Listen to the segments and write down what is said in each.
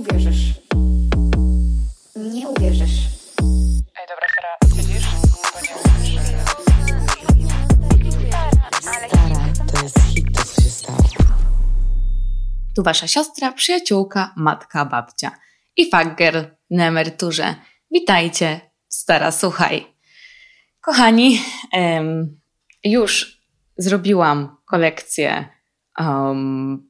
uwierzysz. Nie uwierzysz. Ej, dobra, Sara, siedzisz? Bo nie Stara, to jest hit, to co się stało. Tu wasza siostra, przyjaciółka, matka, babcia i fagger na emeryturze. Witajcie, stara, słuchaj. Kochani, em, już zrobiłam kolekcję em,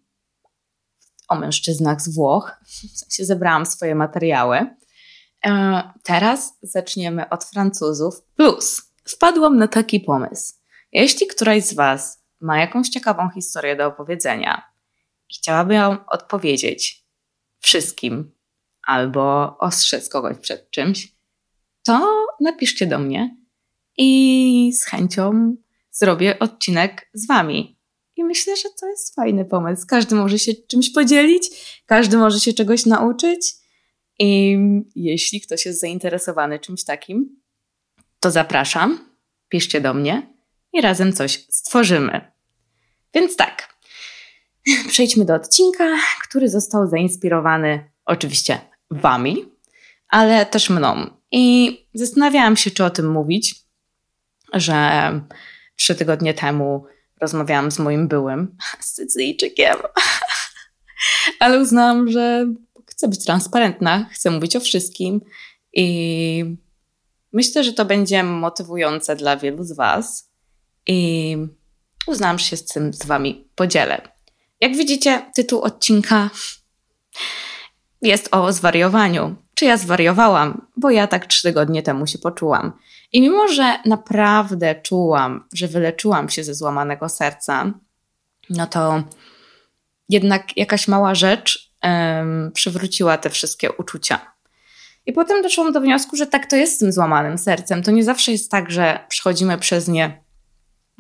o mężczyznach z Włoch. W sensie zebrałam swoje materiały. E, teraz zaczniemy od Francuzów. Plus, wpadłam na taki pomysł. Jeśli któraś z Was ma jakąś ciekawą historię do opowiedzenia i chciałaby ją odpowiedzieć wszystkim albo ostrzec kogoś przed czymś, to napiszcie do mnie i z chęcią zrobię odcinek z Wami. I myślę, że to jest fajny pomysł. Każdy może się czymś podzielić, każdy może się czegoś nauczyć. I jeśli ktoś jest zainteresowany czymś takim, to zapraszam, piszcie do mnie i razem coś stworzymy. Więc tak, przejdźmy do odcinka, który został zainspirowany oczywiście Wami, ale też mną. I zastanawiałam się, czy o tym mówić, że trzy tygodnie temu rozmawiałam z moim byłym Sycyjczykiem, ale uznałam, że chcę być transparentna, chcę mówić o wszystkim i myślę, że to będzie motywujące dla wielu z Was i uznałam, że się z tym z Wami podzielę. Jak widzicie, tytuł odcinka jest o zwariowaniu. Czy ja zwariowałam? Bo ja tak trzy tygodnie temu się poczułam. I mimo, że naprawdę czułam, że wyleczyłam się ze złamanego serca, no to jednak jakaś mała rzecz um, przywróciła te wszystkie uczucia. I potem doszłam do wniosku, że tak to jest z tym złamanym sercem. To nie zawsze jest tak, że przechodzimy przez nie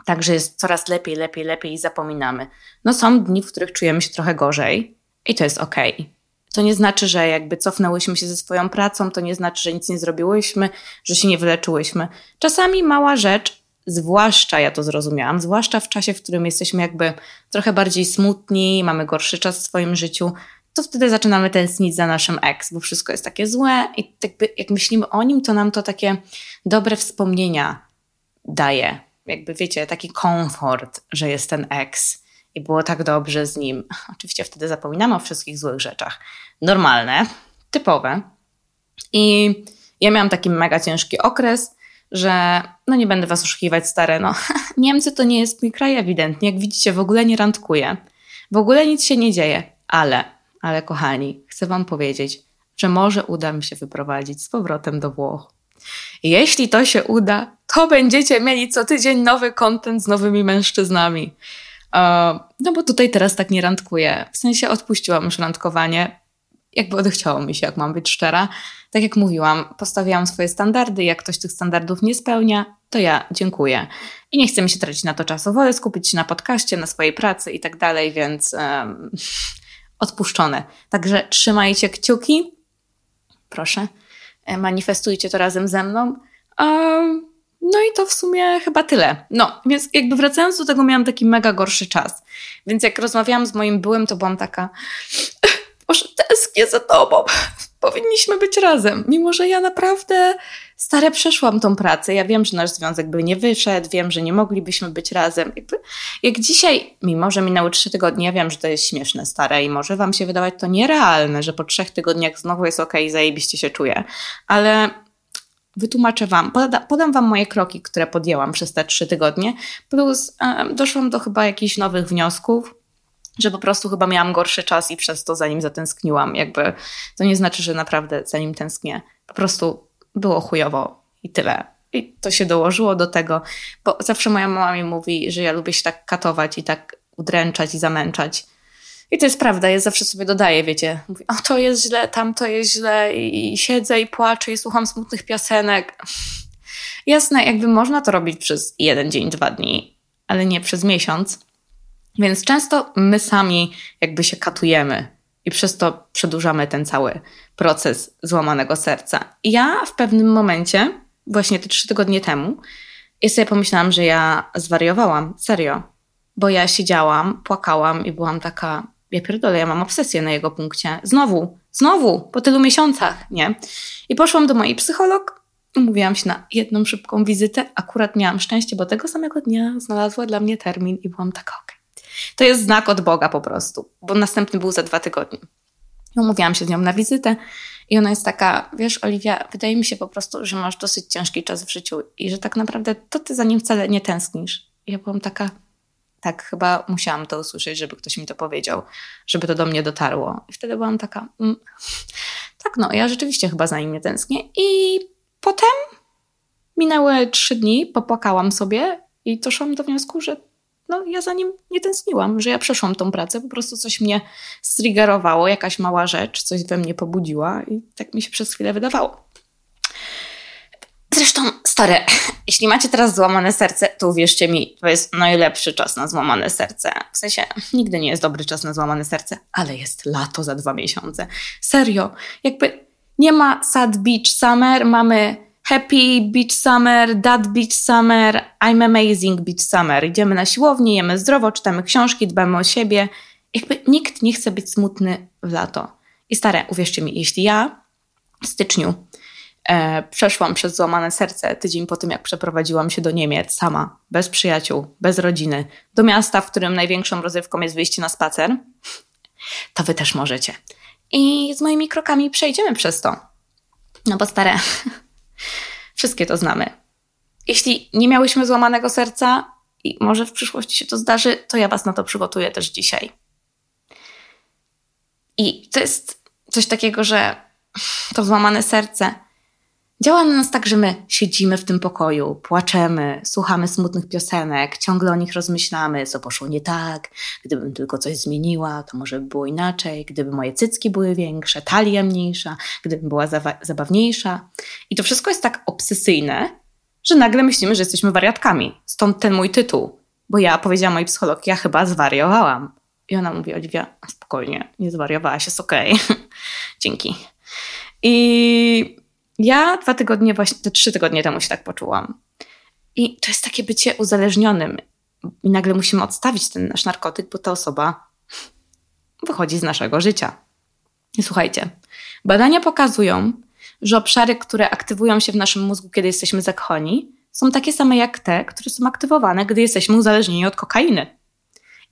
tak, że jest coraz lepiej, lepiej, lepiej i zapominamy. No są dni, w których czujemy się trochę gorzej i to jest okej. Okay. To nie znaczy, że jakby cofnęłyśmy się ze swoją pracą, to nie znaczy, że nic nie zrobiłyśmy, że się nie wyleczyłyśmy. Czasami mała rzecz, zwłaszcza ja to zrozumiałam, zwłaszcza w czasie, w którym jesteśmy jakby trochę bardziej smutni, mamy gorszy czas w swoim życiu, to wtedy zaczynamy tęsknić za naszym ex, bo wszystko jest takie złe i jakby jak myślimy o nim, to nam to takie dobre wspomnienia daje. Jakby wiecie, taki komfort, że jest ten ex i było tak dobrze z nim. Oczywiście wtedy zapominamy o wszystkich złych rzeczach. Normalne, typowe. I ja miałam taki mega ciężki okres, że no nie będę was oszukiwać stare, no Niemcy to nie jest mój kraj ewidentnie, jak widzicie w ogóle nie randkuję. W ogóle nic się nie dzieje, ale, ale kochani, chcę wam powiedzieć, że może uda mi się wyprowadzić z powrotem do Włoch. Jeśli to się uda, to będziecie mieli co tydzień nowy kontent z nowymi mężczyznami. No bo tutaj teraz tak nie randkuję. W sensie odpuściłam już randkowanie. Jakby odechciało mi się, jak mam być szczera. Tak jak mówiłam, postawiłam swoje standardy. Jak ktoś tych standardów nie spełnia, to ja dziękuję. I nie chcę mi się tracić na to czasu. Wolę skupić się na podcaście, na swojej pracy i tak dalej, więc um, odpuszczone. Także trzymajcie kciuki. Proszę, e, manifestujcie to razem ze mną. Um, no i to w sumie chyba tyle. No, więc jakby wracając do tego, miałam taki mega gorszy czas. Więc jak rozmawiałam z moim byłym, to byłam taka, może tęsknię za tobą. Powinniśmy być razem. Mimo, że ja naprawdę stare przeszłam tą pracę. Ja wiem, że nasz związek by nie wyszedł, wiem, że nie moglibyśmy być razem. Jakby, jak dzisiaj, mimo że minęły trzy tygodnie, ja wiem, że to jest śmieszne, stare i może wam się wydawać to nierealne, że po trzech tygodniach znowu jest okej, okay, zajebiście się czuję. Ale wytłumaczę Wam, poda, podam Wam moje kroki, które podjęłam przez te trzy tygodnie, plus e, doszłam do chyba jakichś nowych wniosków, że po prostu chyba miałam gorszy czas i przez to zanim zatęskniłam, jakby to nie znaczy, że naprawdę zanim tęsknię, po prostu było chujowo i tyle. I to się dołożyło do tego, bo zawsze moja mama mi mówi, że ja lubię się tak katować i tak udręczać i zamęczać. I to jest prawda, ja zawsze sobie dodaję, wiecie, mówię, o to jest źle, tam to jest źle i siedzę i płaczę i słucham smutnych piosenek. Jasne, jakby można to robić przez jeden dzień, dwa dni, ale nie przez miesiąc. Więc często my sami jakby się katujemy i przez to przedłużamy ten cały proces złamanego serca. I ja w pewnym momencie, właśnie te trzy tygodnie temu, ja sobie pomyślałam, że ja zwariowałam, serio. Bo ja siedziałam, płakałam i byłam taka, ja pierdolę, ja mam obsesję na jego punkcie. Znowu, Znowu, po tylu miesiącach, nie? I poszłam do mojej psycholog, umówiłam się na jedną szybką wizytę. Akurat miałam szczęście, bo tego samego dnia znalazła dla mnie termin i byłam taka, okej. To jest znak od Boga po prostu, bo następny był za dwa tygodnie. Umówiłam się z nią na wizytę i ona jest taka, wiesz, Oliwia, wydaje mi się po prostu, że masz dosyć ciężki czas w życiu i że tak naprawdę to ty za nim wcale nie tęsknisz. I ja byłam taka, tak, chyba musiałam to usłyszeć, żeby ktoś mi to powiedział, żeby to do mnie dotarło. I wtedy byłam taka, mm, tak, no, ja rzeczywiście chyba za nim nie tęsknię. I potem minęły trzy dni, popłakałam sobie i doszłam do wniosku, że no, ja za nim nie tęskniłam, że ja przeszłam tą pracę, po prostu coś mnie striggerowało, jakaś mała rzecz, coś we mnie pobudziła i tak mi się przez chwilę wydawało. Zresztą, stare, jeśli macie teraz złamane serce, to uwierzcie mi, to jest najlepszy czas na złamane serce. W sensie, nigdy nie jest dobry czas na złamane serce, ale jest lato za dwa miesiące. Serio, jakby nie ma sad beach summer, mamy happy beach summer, dad beach summer, I'm amazing beach summer. Idziemy na siłownię, jemy zdrowo, czytamy książki, dbamy o siebie. Jakby nikt nie chce być smutny w lato. I stare, uwierzcie mi, jeśli ja w styczniu przeszłam przez złamane serce tydzień po tym, jak przeprowadziłam się do Niemiec sama, bez przyjaciół, bez rodziny, do miasta, w którym największą rozrywką jest wyjście na spacer, to wy też możecie. I z moimi krokami przejdziemy przez to. No bo stare, wszystkie to znamy. Jeśli nie miałyśmy złamanego serca i może w przyszłości się to zdarzy, to ja was na to przygotuję też dzisiaj. I to jest coś takiego, że to złamane serce działa na nas tak, że my siedzimy w tym pokoju, płaczemy, słuchamy smutnych piosenek, ciągle o nich rozmyślamy, co poszło nie tak, gdybym tylko coś zmieniła, to może by było inaczej, gdyby moje cycki były większe, talia mniejsza, gdybym była zabawniejsza. I to wszystko jest tak obsesyjne, że nagle myślimy, że jesteśmy wariatkami. Stąd ten mój tytuł. Bo ja powiedziałam mojej psycholog, ja chyba zwariowałam. I ona mówi, Oliwia, spokojnie, nie zwariowałaś, jest okej. Dzięki. I ja dwa tygodnie, właśnie trzy tygodnie temu się tak poczułam. I to jest takie bycie uzależnionym. I nagle musimy odstawić ten nasz narkotyk, bo ta osoba wychodzi z naszego życia. I słuchajcie, badania pokazują, że obszary, które aktywują się w naszym mózgu, kiedy jesteśmy zakochani, są takie same jak te, które są aktywowane, gdy jesteśmy uzależnieni od kokainy.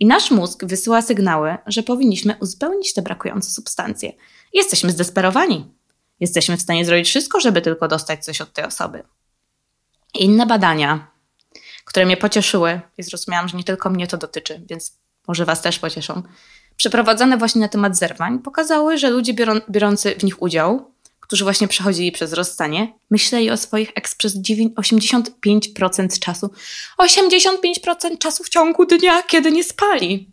I nasz mózg wysyła sygnały, że powinniśmy uzupełnić te brakujące substancje. Jesteśmy zdesperowani. Jesteśmy w stanie zrobić wszystko, żeby tylko dostać coś od tej osoby. Inne badania, które mnie pocieszyły, i zrozumiałam, że nie tylko mnie to dotyczy, więc może Was też pocieszą, przeprowadzone właśnie na temat zerwań, pokazały, że ludzie biorą, biorący w nich udział, którzy właśnie przechodzili przez rozstanie, myśleli o swoich eks przez 85% czasu. 85% czasu w ciągu dnia, kiedy nie spali.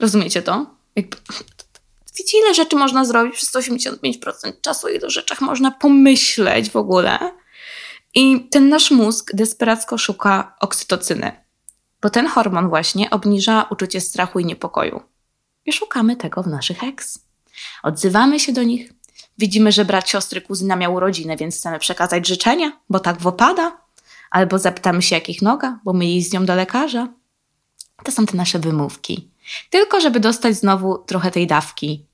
Rozumiecie to? Wiecie, ile rzeczy można zrobić przez 85% czasu, ile rzeczach można pomyśleć w ogóle. I ten nasz mózg desperacko szuka oksytocyny, bo ten hormon właśnie obniża uczucie strachu i niepokoju. I szukamy tego w naszych eks. Odzywamy się do nich, widzimy, że brat siostry kuzyna miał urodziny, więc chcemy przekazać życzenia, bo tak wopada. Albo zapytamy się, jak ich noga, bo my jej z nią do lekarza. To są te nasze wymówki. Tylko, żeby dostać znowu trochę tej dawki,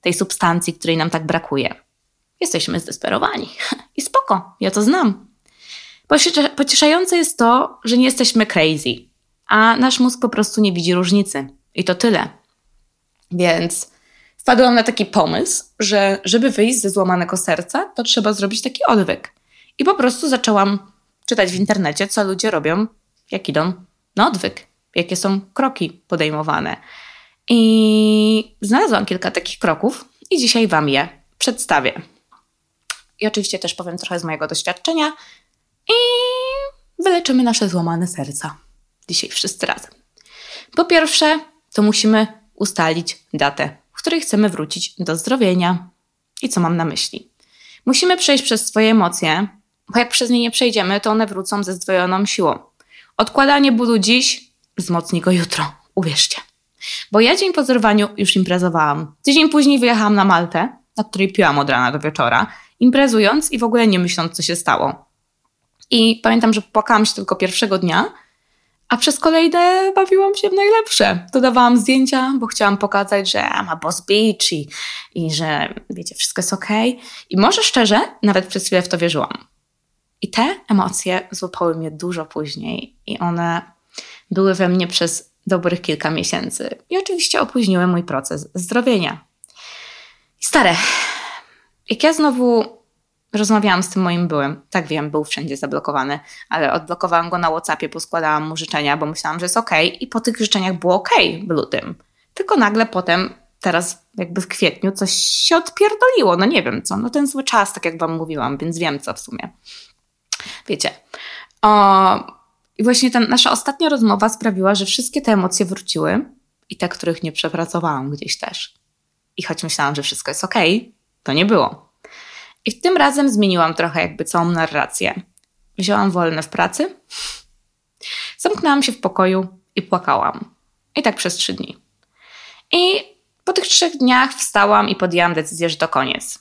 tej substancji, której nam tak brakuje. Jesteśmy zdesperowani. I spoko, ja to znam. Pocieszające jest to, że nie jesteśmy crazy, a nasz mózg po prostu nie widzi różnicy. I to tyle. Więc wpadłam na taki pomysł, że żeby wyjść ze złamanego serca, to trzeba zrobić taki odwyk. I po prostu zaczęłam czytać w internecie, co ludzie robią, jak idą na odwyk, jakie są kroki podejmowane. I znalazłam kilka takich kroków i dzisiaj Wam je przedstawię. I oczywiście też powiem trochę z mojego doświadczenia i wyleczymy nasze złamane serca. Dzisiaj wszyscy razem. Po pierwsze, to musimy ustalić datę, w której chcemy wrócić do zdrowienia. I co mam na myśli? Musimy przejść przez swoje emocje, bo jak przez nie nie przejdziemy, to one wrócą ze zdwojoną siłą. Odkładanie bólu dziś wzmocni go jutro, uwierzcie. Bo ja dzień po zerwaniu już imprezowałam. Tydzień później wyjechałam na Maltę, na której piłam od rana do wieczora, imprezując i w ogóle nie myśląc, co się stało. I pamiętam, że płakałam się tylko pierwszego dnia, A przez kolejne bawiłam się w najlepsze. Dodawałam zdjęcia, bo chciałam pokazać, że ma boss beach i, i że wiecie, wszystko jest ok. I może szczerze, nawet przez chwilę w to wierzyłam. I te emocje złapały mnie dużo później i one były we mnie przez dobrych kilka miesięcy. I oczywiście opóźniły mój proces zdrowienia. Stare, jak ja znowu rozmawiałam z tym moim byłym, tak wiem, był wszędzie zablokowany, ale odblokowałam go na Whatsappie, poskładałam mu życzenia, bo myślałam, że jest ok i po tych życzeniach było ok w lutym. Tylko nagle potem, teraz jakby w kwietniu coś się odpierdoliło, no nie wiem co, no ten zły czas, tak jak wam mówiłam, więc wiem co w sumie. Wiecie. O, I właśnie ta nasza ostatnia rozmowa sprawiła, że wszystkie te emocje wróciły i te, których nie przepracowałam gdzieś też. I choć myślałam, że wszystko jest ok, to nie było. I tym razem zmieniłam trochę jakby całą narrację. Wzięłam wolne w pracy, zamknęłam się w pokoju i płakałam. I tak przez trzy dni. I po tych trzech dniach wstałam i podjęłam decyzję, że to koniec.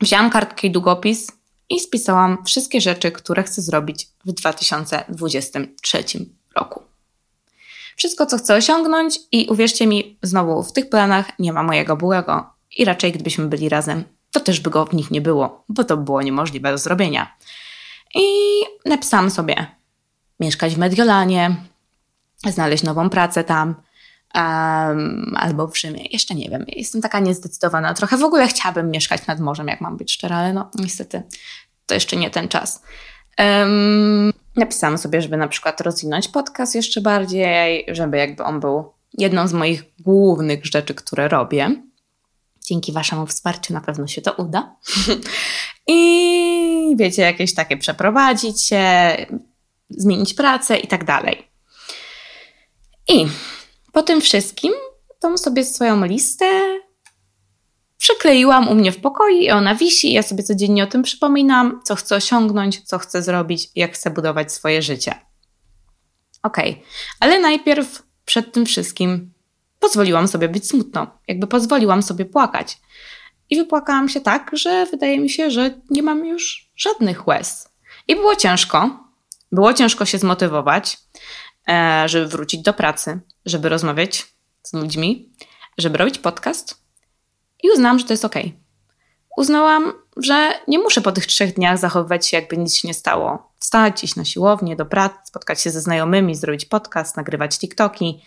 Wzięłam kartkę i długopis i spisałam wszystkie rzeczy, które chcę zrobić w 2023 roku. Wszystko, co chcę osiągnąć, i uwierzcie mi, znowu w tych planach nie ma mojego byłego. I raczej, gdybyśmy byli razem, to też by go w nich nie było, bo to było niemożliwe do zrobienia. I napisałam sobie mieszkać w Mediolanie, znaleźć nową pracę tam, um, albo w Rzymie. Jeszcze nie wiem, jestem taka niezdecydowana. Trochę w ogóle chciałabym mieszkać nad morzem, jak mam być szczera, ale no niestety to jeszcze nie ten czas. Um, napisałam sobie, żeby na przykład rozwinąć podcast jeszcze bardziej, żeby jakby on był jedną z moich głównych rzeczy, które robię. Dzięki Waszemu wsparciu na pewno się to uda. I wiecie, jakieś takie przeprowadzić się, zmienić pracę i tak dalej. I po tym wszystkim tą sobie swoją listę przykleiłam u mnie w pokoju i ona wisi. Ja sobie codziennie o tym przypominam, co chcę osiągnąć, co chcę zrobić, jak chcę budować swoje życie. Ok, ale najpierw przed tym wszystkim pozwoliłam sobie być smutną, jakby pozwoliłam sobie płakać. I wypłakałam się tak, że wydaje mi się, że nie mam już żadnych łez. I było ciężko. Było ciężko się zmotywować, e, żeby wrócić do pracy, żeby rozmawiać z ludźmi, żeby robić podcast. I uznałam, że to jest ok. Uznałam, że nie muszę po tych trzech dniach zachowywać się, jakby nic się nie stało. Wstać, iść na siłownię, do pracy, spotkać się ze znajomymi, zrobić podcast, nagrywać TikToki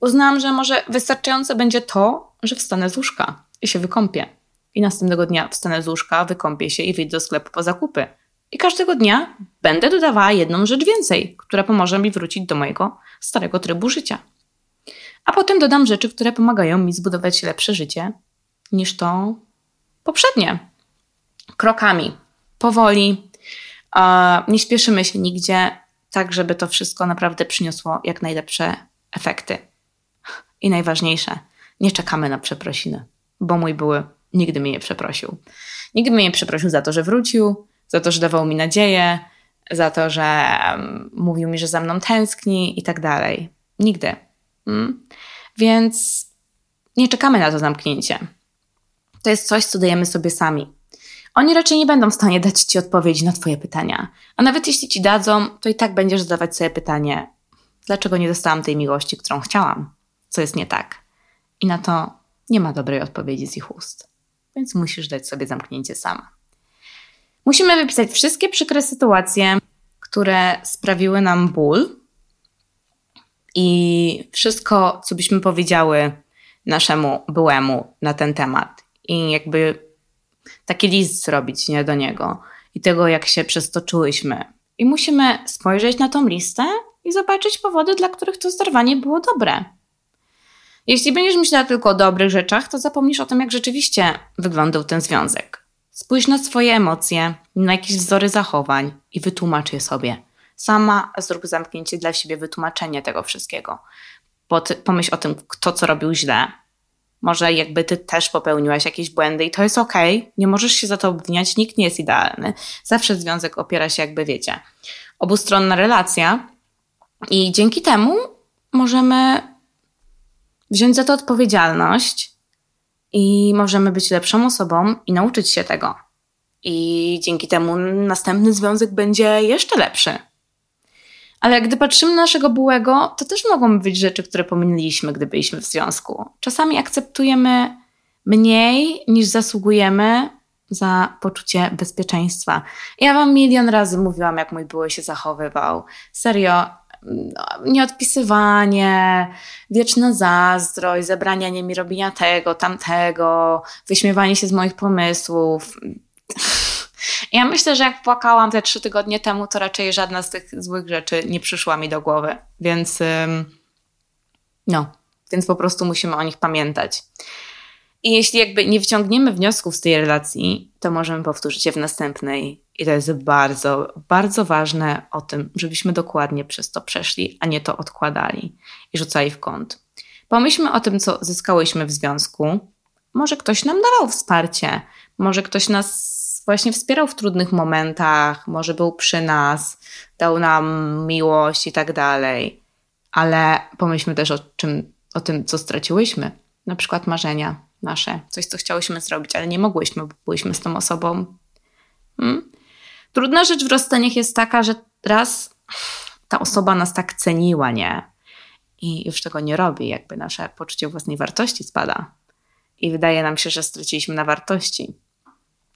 uznałam, że może wystarczające będzie to, że wstanę z łóżka i się wykąpię. I następnego dnia wstanę z łóżka, wykąpię się i wyjdę do sklepu po zakupy. I każdego dnia będę dodawała jedną rzecz więcej, która pomoże mi wrócić do mojego starego trybu życia. A potem dodam rzeczy, które pomagają mi zbudować lepsze życie niż to poprzednie. Krokami, powoli, nie śpieszymy się nigdzie, tak żeby to wszystko naprawdę przyniosło jak najlepsze efekty. I najważniejsze, nie czekamy na przeprosiny, bo mój były nigdy mnie nie przeprosił. Nigdy mnie nie przeprosił za to, że wrócił, za to, że dawał mi nadzieję, za to, że um, mówił mi, że za mną tęskni i tak dalej. Nigdy. Mm? Więc nie czekamy na to zamknięcie. To jest coś, co dajemy sobie sami. Oni raczej nie będą w stanie dać ci odpowiedzi na Twoje pytania. A nawet jeśli ci dadzą, to i tak będziesz zadawać sobie pytanie: dlaczego nie dostałam tej miłości, którą chciałam? co jest nie tak. I na to nie ma dobrej odpowiedzi z ich ust. Więc musisz dać sobie zamknięcie sama. Musimy wypisać wszystkie przykre sytuacje, które sprawiły nam ból i wszystko, co byśmy powiedziały naszemu byłemu na ten temat. I jakby taki list zrobić nie do niego i tego, jak się przestoczyłyśmy. I musimy spojrzeć na tą listę i zobaczyć powody, dla których to zerwanie było dobre. Jeśli będziesz myślała tylko o dobrych rzeczach, to zapomnisz o tym, jak rzeczywiście wyglądał ten związek. Spójrz na swoje emocje, na jakieś wzory zachowań i wytłumacz je sobie. Sama zrób zamknięcie dla siebie, wytłumaczenie tego wszystkiego. Pomyśl o tym, kto co robił źle. Może jakby ty też popełniłaś jakieś błędy i to jest okej. Okay. Nie możesz się za to obwiniać, nikt nie jest idealny. Zawsze związek opiera się, jakby wiecie, obustronna relacja i dzięki temu możemy wziąć za to odpowiedzialność i możemy być lepszą osobą i nauczyć się tego. I dzięki temu następny związek będzie jeszcze lepszy. Ale gdy patrzymy na naszego byłego, to też mogą być rzeczy, które pominęliśmy, gdy byliśmy w związku. Czasami akceptujemy mniej niż zasługujemy za poczucie bezpieczeństwa. Ja wam milion razy mówiłam, jak mój były się zachowywał. Serio, no, nieodpisywanie, wieczna zazdrość, zabranianie mi robienia tego, tamtego, wyśmiewanie się z moich pomysłów. Ja myślę, że jak płakałam te trzy tygodnie temu, to raczej żadna z tych złych rzeczy nie przyszła mi do głowy. Więc no, więc po prostu musimy o nich pamiętać. I jeśli jakby nie wciągniemy wniosków z tej relacji, to możemy powtórzyć je w następnej. I to jest bardzo, bardzo ważne o tym, żebyśmy dokładnie przez to przeszli, a nie to odkładali i rzucali w kąt. Pomyślmy o tym, co zyskałyśmy w związku. Może ktoś nam dawał wsparcie, może ktoś nas właśnie wspierał w trudnych momentach, może był przy nas, dał nam miłość i tak dalej. Ale pomyślmy też o, czym, o tym, co straciłyśmy. Na przykład marzenia nasze, coś, co chciałyśmy zrobić, ale nie mogłyśmy, bo byłyśmy z tą osobą. Hmm? Trudna rzecz w rozstaniach jest taka, że raz ta osoba nas tak ceniła, nie? I już tego nie robi, jakby nasze poczucie własnej wartości spada. I wydaje nam się, że straciliśmy na wartości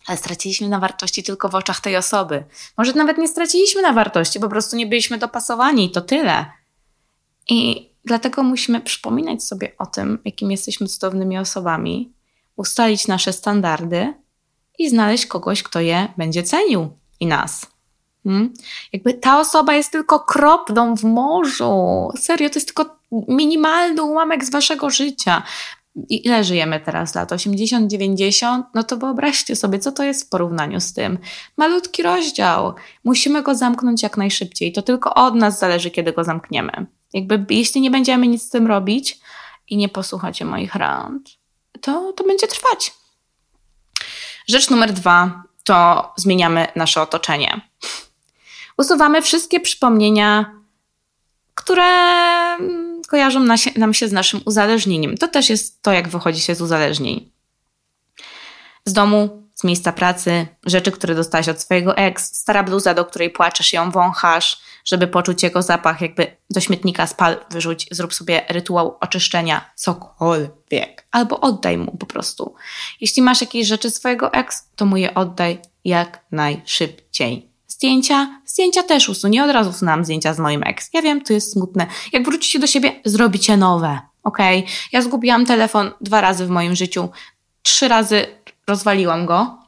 ale straciliśmy na wartości tylko w oczach tej osoby. Może nawet nie straciliśmy na wartości, po prostu nie byliśmy dopasowani, to tyle. I dlatego musimy przypominać sobie o tym, jakim jesteśmy cudownymi osobami, ustalić nasze standardy i znaleźć kogoś, kto je będzie cenił i nas. Hmm? Jakby ta osoba jest tylko kroplą w morzu. Serio, to jest tylko minimalny ułamek z waszego życia ile żyjemy teraz lat? 80, 90? No to wyobraźcie sobie, co to jest w porównaniu z tym. Malutki rozdział. Musimy go zamknąć jak najszybciej. To tylko od nas zależy, kiedy go zamkniemy. Jakby, jeśli nie będziemy nic z tym robić i nie posłuchacie moich rad, to, to będzie trwać. Rzecz numer dwa to zmieniamy nasze otoczenie. Usuwamy wszystkie przypomnienia, które kojarzą nam się z naszym uzależnieniem. To też jest to, jak wychodzi się z uzależnień. Z domu, z miejsca pracy, rzeczy, które dostałaś od swojego ex, stara bluza, do której płaczesz ją wąchasz, żeby poczuć jego zapach, jakby do śmietnika spal, wyrzuć, zrób sobie rytuał oczyszczenia, cokolwiek. Albo oddaj mu po prostu. Jeśli masz jakieś rzeczy swojego ex, to mu je oddaj jak najszybciej. Zdjęcia, zdjęcia też usuń. Nie od razu usunęłam zdjęcia z moim ex. Ja wiem, to jest smutne. Jak wrócicie do siebie, zrobicie nowe. Ok? Ja zgubiłam telefon dwa razy w moim życiu. Trzy razy rozwaliłam go.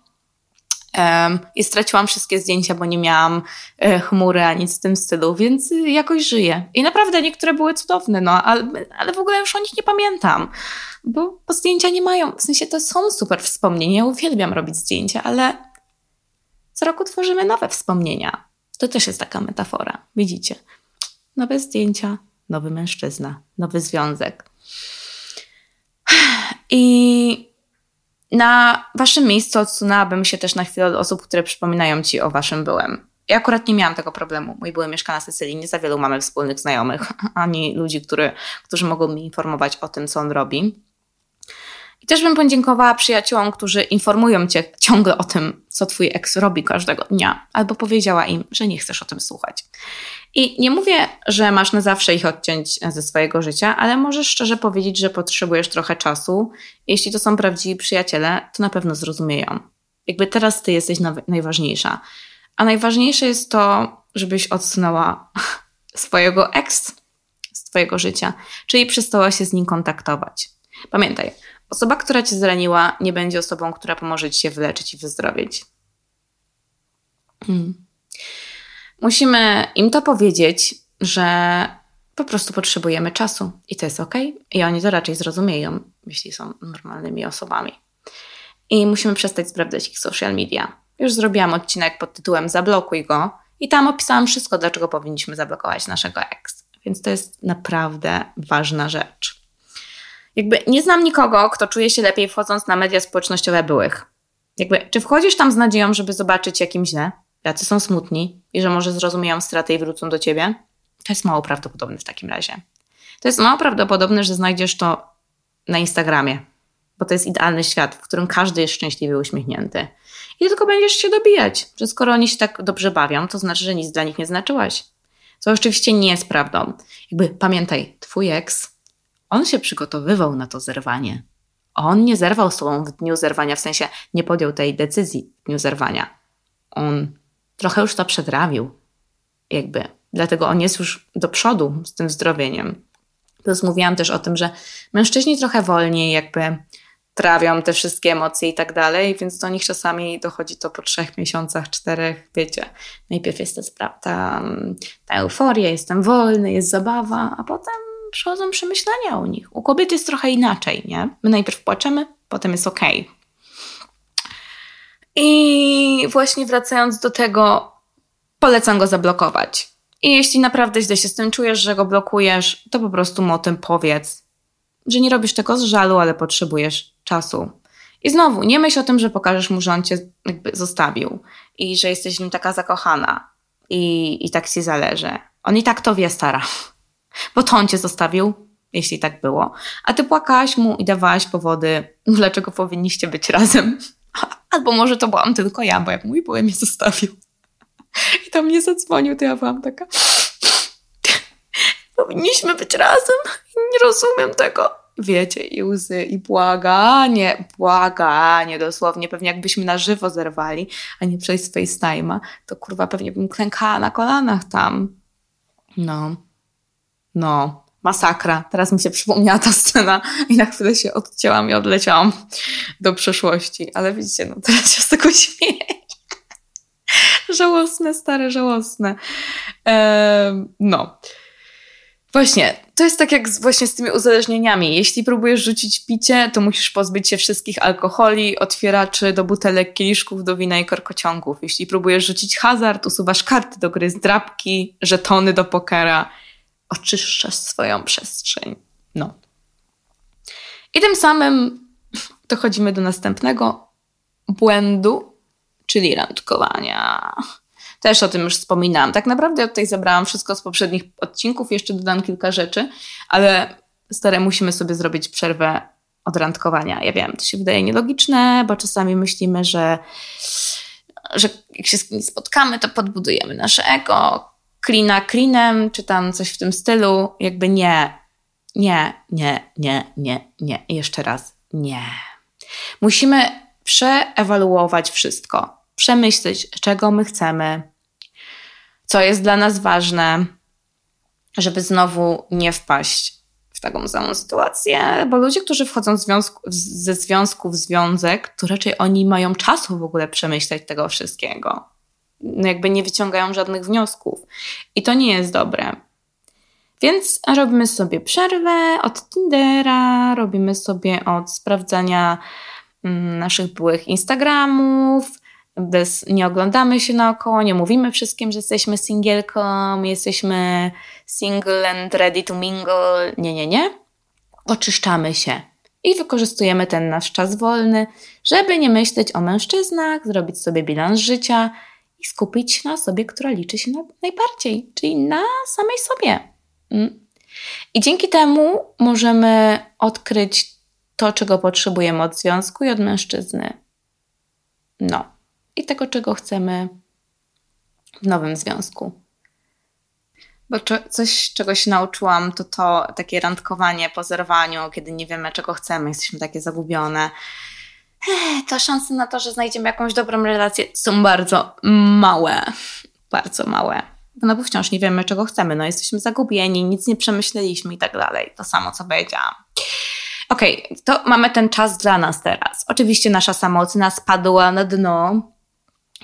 I straciłam wszystkie zdjęcia, bo nie miałam e, chmury ani nic w tym stylu, więc y, jakoś żyję. I naprawdę niektóre były cudowne, no, ale, ale w ogóle już o nich nie pamiętam, bo, bo zdjęcia nie mają, w sensie to są super wspomnienia. Ja uwielbiam robić zdjęcia, ale co roku tworzymy nowe wspomnienia. To też jest taka metafora. Widzicie? Nowe zdjęcia, nowy mężczyzna, nowy związek. I na waszym miejscu odsunęłabym się też na chwilę od osób, które przypominają ci o waszym byłem. Ja akurat nie miałam tego problemu. Mój były mieszka na Sycylii, nie za wielu mamy wspólnych znajomych, ani ludzi, który, którzy mogą mi informować o tym, co on robi. I też bym podziękowała przyjaciołom, którzy informują cię ciągle o tym, co twój ex robi każdego dnia, albo powiedziała im, że nie chcesz o tym słuchać. I nie mówię, że masz na zawsze ich odciąć ze swojego życia, ale możesz szczerze powiedzieć, że potrzebujesz trochę czasu. Jeśli to są prawdziwi przyjaciele, to na pewno zrozumieją. Jakby teraz ty jesteś najważniejsza. A najważniejsze jest to, żebyś odsunęła swojego ex z twojego życia, czyli przestała się z nim kontaktować. Pamiętaj, Osoba, która cię zraniła, nie będzie osobą, która pomoże ci się wyleczyć i wyzdrowieć. Hmm. Musimy im to powiedzieć, że po prostu potrzebujemy czasu i to jest ok. I oni to raczej zrozumieją, jeśli są normalnymi osobami. I musimy przestać sprawdzać ich social media. Już zrobiłam odcinek pod tytułem Zablokuj go i tam opisałam wszystko, dlaczego powinniśmy zablokować naszego ex. Więc to jest naprawdę ważna rzecz. Jakby nie znam nikogo, kto czuje się lepiej wchodząc na media społecznościowe byłych. Jakby, czy wchodzisz tam z nadzieją, żeby zobaczyć, jak im źle, jacy są smutni i że może zrozumieją stratę i wrócą do ciebie? To jest mało prawdopodobne w takim razie. To jest mało prawdopodobne, że znajdziesz to na Instagramie, bo to jest idealny świat, w którym każdy jest szczęśliwy uśmiechnięty. I tylko będziesz się dobijać, że skoro oni się tak dobrze bawią, to znaczy, że nic dla nich nie znaczyłaś. Co oczywiście nie jest prawdą. Jakby pamiętaj, twój ex, on się przygotowywał na to zerwanie. On nie zerwał z tobą w dniu zerwania, w sensie nie podjął tej decyzji w dniu zerwania. On trochę już to przedrawił, jakby. Dlatego on jest już do przodu z tym zdrowieniem. Plus mówiłam też o tym, że mężczyźni trochę wolniej jakby trawią te wszystkie emocje i tak dalej, więc do nich czasami dochodzi to po trzech miesiącach, czterech, wiecie. Najpierw jest ta, ta, ta euforia, jestem wolny, jest zabawa, a potem przychodzą przemyślenia u nich. U kobiety jest trochę inaczej, nie? My najpierw płaczemy, potem jest okej. I właśnie wracając do tego, polecam go zablokować. I jeśli naprawdę źle się z tym czujesz, że go blokujesz, to po prostu mu o tym powiedz, że nie robisz tego z żalu, ale potrzebujesz czasu. I znowu, nie myśl o tym, że pokażesz mu, że on cię jakby zostawił i że jesteś w nim taka zakochana i, i tak ci zależy. On i tak to wie, stara. Bo to on cię zostawił, jeśli tak było. A ty płakałaś mu i dawałaś powody, dlaczego powinniście być razem. Albo może to byłam tylko ja, bo jak mój byłem mnie zostawił. I to mnie zadzwonił, to ja byłam taka. Powinniśmy być razem. Nie rozumiem tego. Wiecie, i łzy, i błaganie, błaganie dosłownie. Pewnie jakbyśmy na żywo zerwali, a nie przez FaceTime'a, to kurwa pewnie bym klękała na kolanach tam. No. No. Masakra. Teraz mi się przypomniała ta scena i na chwilę się odcięłam i odleciałam do przeszłości. Ale widzicie, no teraz się z tego śmieję. żałosne, stare, żałosne. Ehm, no. Właśnie, to jest tak jak z, właśnie z tymi uzależnieniami. Jeśli próbujesz rzucić picie, to musisz pozbyć się wszystkich alkoholi, otwieraczy do butelek, kieliszków, do wina i korkociągów. Jeśli próbujesz rzucić hazard, usuwasz karty do gry, zdrabki, żetony do pokera. Oczyszczasz swoją przestrzeń. No. I tym samym dochodzimy do następnego błędu, czyli randkowania. Też o tym już wspominałam. Tak naprawdę ja tutaj zebrałam wszystko z poprzednich odcinków, jeszcze dodam kilka rzeczy, ale stare musimy sobie zrobić przerwę od randkowania. Ja wiem, to się wydaje nielogiczne, bo czasami myślimy, że, że jak się z kimś spotkamy, to podbudujemy nasze ego, klina klinem, czy tam coś w tym stylu. Jakby nie, nie, nie, nie, nie, nie. Jeszcze raz, nie. Musimy przeewaluować wszystko, przemyśleć, czego my chcemy, co jest dla nas ważne, żeby znowu nie wpaść w taką samą sytuację, bo ludzie, którzy wchodzą związku, ze związku w związek, to raczej oni mają czasu w ogóle przemyśleć tego wszystkiego. Jakby nie wyciągają żadnych wniosków. I to nie jest dobre. Więc robimy sobie przerwę od Tindera, robimy sobie od sprawdzania mm, naszych byłych Instagramów, bez, nie oglądamy się naokoło, nie mówimy wszystkim, że jesteśmy singielką, jesteśmy single and ready to mingle. Nie, nie, nie. Oczyszczamy się i wykorzystujemy ten nasz czas wolny, żeby nie myśleć o mężczyznach, zrobić sobie bilans życia i skupić się na osobie, która liczy się najbardziej, czyli na samej sobie. Mm. I dzięki temu możemy odkryć to, czego potrzebujemy od związku i od mężczyzny. No i tego, czego chcemy w nowym związku. Bo coś, czego się nauczyłam, to to takie randkowanie po zerwaniu, kiedy nie wiemy, czego chcemy, jesteśmy takie zagubione. To szanse na to, że znajdziemy jakąś dobrą relację są bardzo małe. Bardzo małe. No bo wciąż nie wiemy, czego chcemy. No jesteśmy zagubieni, nic nie przemyśleliśmy i tak dalej. To samo, co powiedziałam. Okej, okay, to mamy ten czas dla nas teraz. Oczywiście nasza samoocena spadła na dno,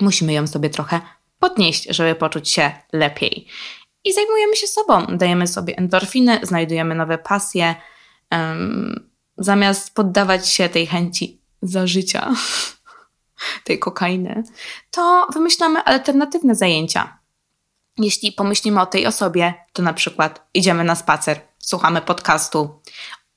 musimy ją sobie trochę podnieść, żeby poczuć się lepiej. I zajmujemy się sobą, dajemy sobie endorfiny, znajdujemy nowe pasje, um, zamiast poddawać się tej chęci za życia, tej kokainy, to wymyślamy alternatywne zajęcia. Jeśli pomyślimy o tej osobie, to na przykład idziemy na spacer, słuchamy podcastu,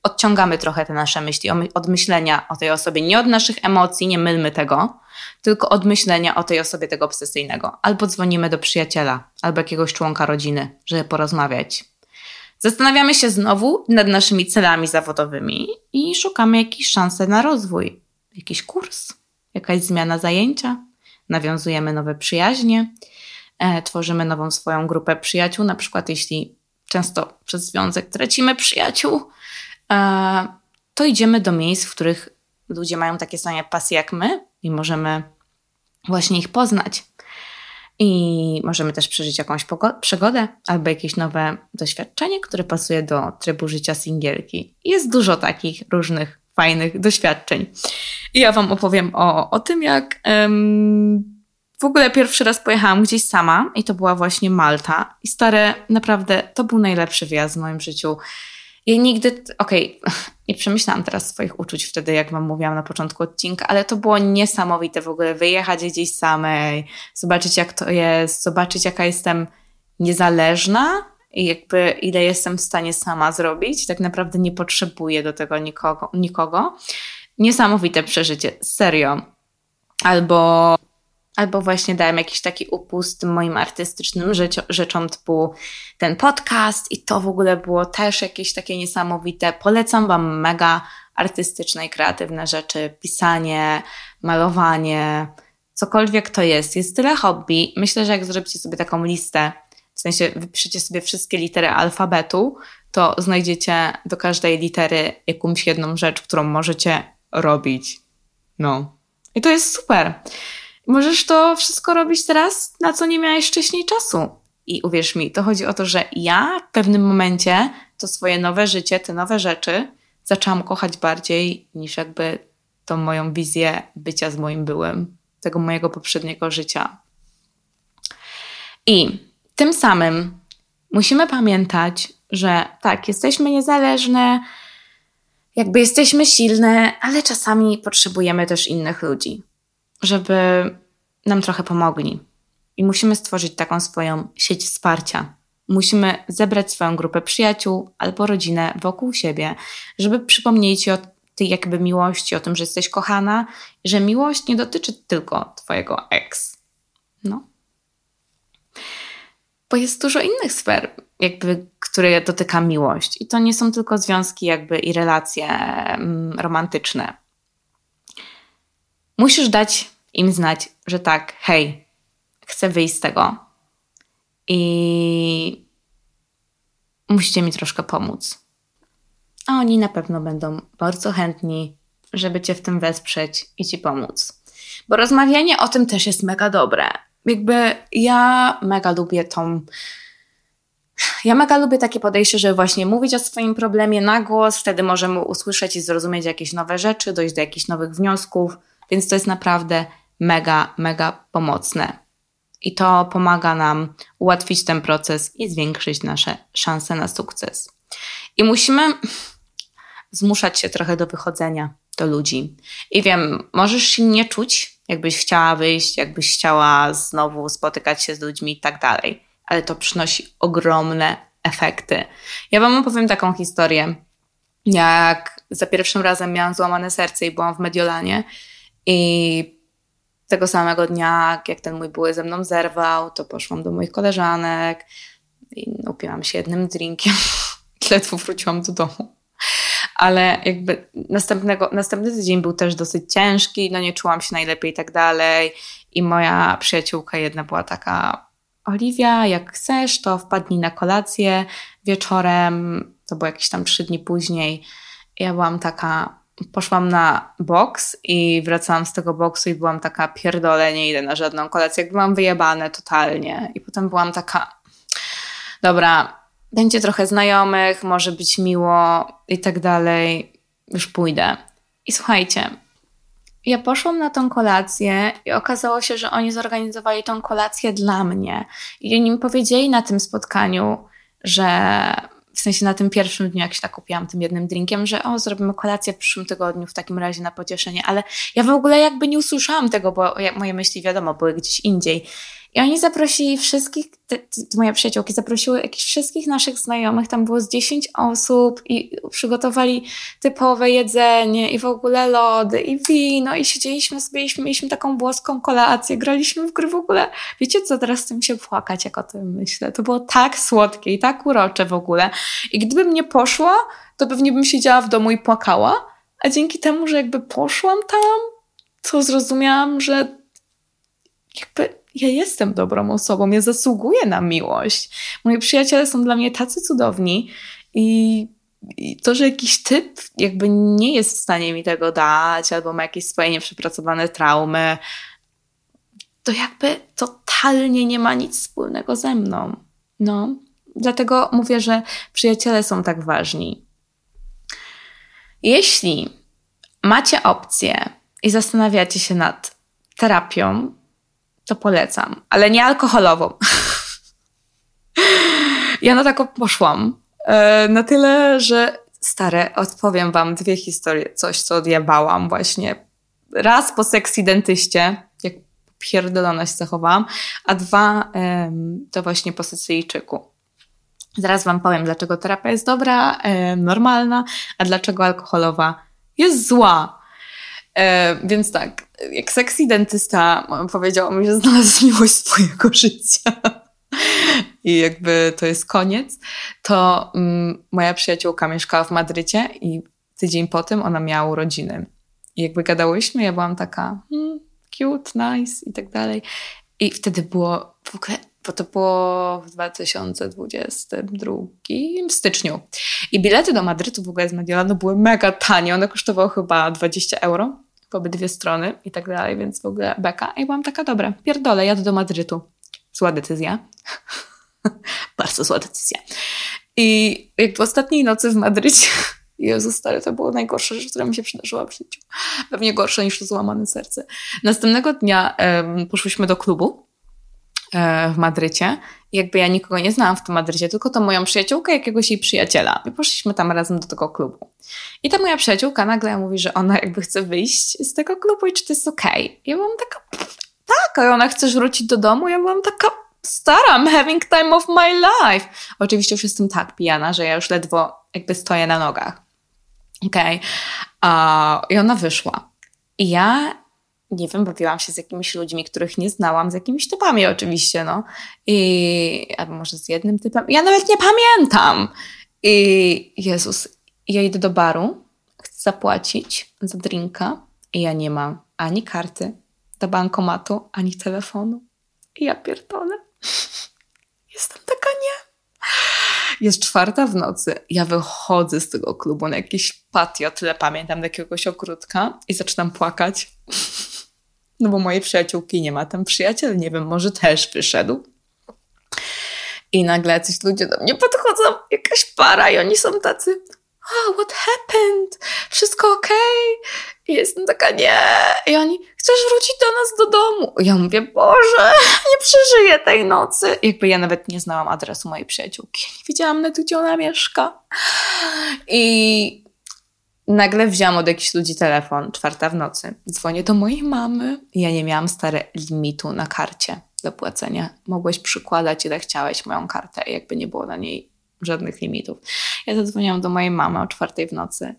odciągamy trochę te nasze myśli od myślenia o tej osobie, nie od naszych emocji, nie mylmy tego, tylko od myślenia o tej osobie tego obsesyjnego. Albo dzwonimy do przyjaciela, albo jakiegoś członka rodziny, żeby porozmawiać. Zastanawiamy się znowu nad naszymi celami zawodowymi i szukamy jakiejś szansy na rozwój. Jakiś kurs, jakaś zmiana zajęcia, nawiązujemy nowe przyjaźnie, e, tworzymy nową swoją grupę przyjaciół. Na przykład, jeśli często przez związek tracimy przyjaciół, e, to idziemy do miejsc, w których ludzie mają takie same pasje jak my i możemy właśnie ich poznać. I możemy też przeżyć jakąś przygodę albo jakieś nowe doświadczenie, które pasuje do trybu życia singielki. Jest dużo takich różnych fajnych doświadczeń. I ja Wam opowiem o, o tym, jak w ogóle pierwszy raz pojechałam gdzieś sama i to była właśnie Malta. I stare, naprawdę, to był najlepszy wyjazd w moim życiu. Ja nigdy, okej, okay, nie przemyślałam teraz swoich uczuć wtedy, jak Wam mówiłam na początku odcinka, ale to było niesamowite w ogóle wyjechać gdzieś samej, zobaczyć jak to jest, zobaczyć jaka jestem niezależna i jakby ile jestem w stanie sama zrobić. Tak naprawdę nie potrzebuję do tego nikogo. nikogo. Niesamowite przeżycie, serio. Albo albo właśnie dałem jakiś taki upust moim artystycznym rzeczom typu ten podcast i to w ogóle było też jakieś takie niesamowite. Polecam Wam mega artystyczne i kreatywne rzeczy, pisanie, malowanie, cokolwiek to jest. Jest tyle hobby. Myślę, że jak zrobicie sobie taką listę, w sensie wypiszecie sobie wszystkie litery alfabetu, to znajdziecie do każdej litery jakąś jedną rzecz, którą możecie robić. No. I to jest super. Możesz to wszystko robić teraz, na co nie miałeś wcześniej czasu. I uwierz mi, to chodzi o to, że ja w pewnym momencie to swoje nowe życie, te nowe rzeczy zaczęłam kochać bardziej niż jakby tą moją wizję bycia z moim byłym, tego mojego poprzedniego życia. I tym samym musimy pamiętać, że tak, jesteśmy niezależne, jakby jesteśmy silne, ale czasami potrzebujemy też innych ludzi żeby nam trochę pomogli. I musimy stworzyć taką swoją sieć wsparcia. Musimy zebrać swoją grupę przyjaciół albo rodzinę wokół siebie, żeby przypomnieć Ci o tej jakby miłości, o tym, że jesteś kochana, że miłość nie dotyczy tylko Twojego ex. No. Bo jest dużo innych sfer, jakby, które dotyka miłość. I to nie są tylko związki jakby i relacje mm, romantyczne. Musisz dać im znać, że tak, hej, chcę wyjść z tego i musicie mi troszkę pomóc. A oni na pewno będą bardzo chętni, żeby cię w tym wesprzeć i ci pomóc. Bo rozmawianie o tym też jest mega dobre. Jakby ja mega lubię tą. Ja mega lubię takie podejście, żeby właśnie mówić o swoim problemie na głos, wtedy możemy usłyszeć i zrozumieć jakieś nowe rzeczy, dojść do jakichś nowych wniosków. Więc to jest naprawdę mega, mega pomocne. I to pomaga nam ułatwić ten proces i zwiększyć nasze szanse na sukces. I musimy zmuszać się trochę do wychodzenia do ludzi. I wiem, możesz się nie czuć, jakbyś chciała wyjść, jakbyś chciała znowu spotykać się z ludźmi i tak dalej, ale to przynosi ogromne efekty. Ja Wam opowiem taką historię. Jak za pierwszym razem miałam złamane serce i byłam w Mediolanie i tego samego dnia, jak ten mój były ze mną zerwał, to poszłam do moich koleżanek i upiłam się jednym drinkiem. Ledwo wróciłam do domu. Ale jakby następnego, następny tydzień był też dosyć ciężki, no nie czułam się najlepiej i tak dalej. I moja przyjaciółka jedna była taka, Oliwia, jak chcesz, to wpadnij na kolację wieczorem. To było jakieś tam trzy dni później. Ja byłam taka, poszłam na boks i wracałam z tego boksu i byłam taka pierdolę, nie idę na żadną kolację, jakby mam wyjebane totalnie. I potem byłam taka, dobra, będzie trochę znajomych, może być miło i tak dalej, już pójdę. I słuchajcie, ja poszłam na tą kolację i okazało się, że oni zorganizowali tą kolację dla mnie. I oni mi powiedzieli na tym spotkaniu, że w sensie na tym pierwszym dniu, jak się tak kupiłam tym jednym drinkiem, że o, zrobimy kolację w przyszłym tygodniu w takim razie na pocieszenie, ale ja w ogóle jakby nie usłyszałam tego, bo moje myśli wiadomo były gdzieś indziej. I oni zaprosili wszystkich, te, te, moje przyjaciółki zaprosiły jakichś wszystkich naszych znajomych, tam było z 10 osób i przygotowali typowe jedzenie i w ogóle lody i wino i siedzieliśmy sobie mieliśmy taką włoską kolację, graliśmy w gry w ogóle. Wiecie co, teraz chcę się płakać, jak o tym myślę. To było tak słodkie i tak urocze w ogóle. I gdybym nie poszła, to pewnie bym siedziała w domu i płakała, a dzięki temu, że jakby poszłam tam, to zrozumiałam, że jakby ja jestem dobrą osobą, ja zasługuję na miłość. Moi przyjaciele są dla mnie tacy cudowni i, i to, że jakiś typ jakby nie jest w stanie mi tego dać, albo ma jakieś swoje nieprzepracowane traumy, to jakby totalnie nie ma nic wspólnego ze mną. No, dlatego mówię, że przyjaciele są tak ważni. Jeśli macie opcję i zastanawiacie się nad terapią, to polecam, ale nie alkoholową. ja na taką poszłam. E, na tyle, że stare, odpowiem wam dwie historie, coś co odjebałam właśnie. Raz po seks dentyście, jak pierdolona się zachowałam, a dwa to właśnie po Sycylijczyku. Zaraz wam powiem, dlaczego terapia jest dobra, normalna, a dlaczego alkoholowa jest zła. E, więc tak, jak sexy dentysta powiedział mi, że znalazł miłość swojego życia i jakby to jest koniec, to mm, moja przyjaciółka mieszkała w Madrycie i tydzień po tym ona miała urodziny. I jakby gadałyśmy, ja byłam taka hmm, cute, nice i tak dalej. I wtedy było w ogóle bo to było w 2022 w styczniu. I bilety do Madrytu w ogóle z Mediolanu były mega tanie. One kosztowały chyba 20 euro po obydwie strony i tak dalej, więc w ogóle beka. I byłam taka, dobra, pierdolę, jadę do Madrytu. Zła decyzja. Bardzo zła decyzja. I jak w ostatniej nocy w Madrycie Jezu, stary, to było najgorsze rzecz, która mi się przydarzyła w życiu. Pewnie gorsze niż złamane serce. Następnego dnia um, poszłyśmy do klubu w Madrycie. I jakby ja nikogo nie znałam w tym Madrycie, tylko to moją przyjaciółkę, jakiegoś jej przyjaciela. I poszliśmy tam razem do tego klubu. I ta moja przyjaciółka nagle mówi, że ona jakby chce wyjść z tego klubu i czy to jest okej. Okay. Ja byłam taka, tak, a ona chce wrócić do domu. Ja byłam taka, stara, I'm having time of my life. Oczywiście już jestem tak pijana, że ja już ledwo jakby stoję na nogach. Okej. Okay. Uh, I ona wyszła. I ja nie wiem, bawiłam się z jakimiś ludźmi, których nie znałam, z jakimiś typami oczywiście, no. I, albo może z jednym typem. Ja nawet nie pamiętam. I Jezus, ja idę do baru, chcę zapłacić za drinka i ja nie mam ani karty do bankomatu, ani telefonu. I ja pierdolę. Jestem taka nie. Jest czwarta w nocy. Ja wychodzę z tego klubu na jakiś patio, tyle pamiętam, do jakiegoś ogródka i zaczynam płakać. No bo mojej przyjaciółki nie ma, tam przyjaciel, nie wiem, może też wyszedł. I nagle coś ludzie do mnie podchodzą, jakaś para i oni są tacy oh, what happened? Wszystko? Okay? I jestem taka, nie. I oni, chcesz wrócić do nas do domu? I ja mówię, Boże, nie przeżyję tej nocy. I jakby ja nawet nie znałam adresu mojej przyjaciółki. Nie wiedziałam nawet, gdzie ona mieszka. I Nagle wziąłam od jakichś ludzi telefon, czwarta w nocy. Dzwonię do mojej mamy. Ja nie miałam stare limitu na karcie do płacenia. Mogłeś przykładać ile chciałeś moją kartę, jakby nie było na niej żadnych limitów. Ja zadzwoniłam do mojej mamy o czwartej w nocy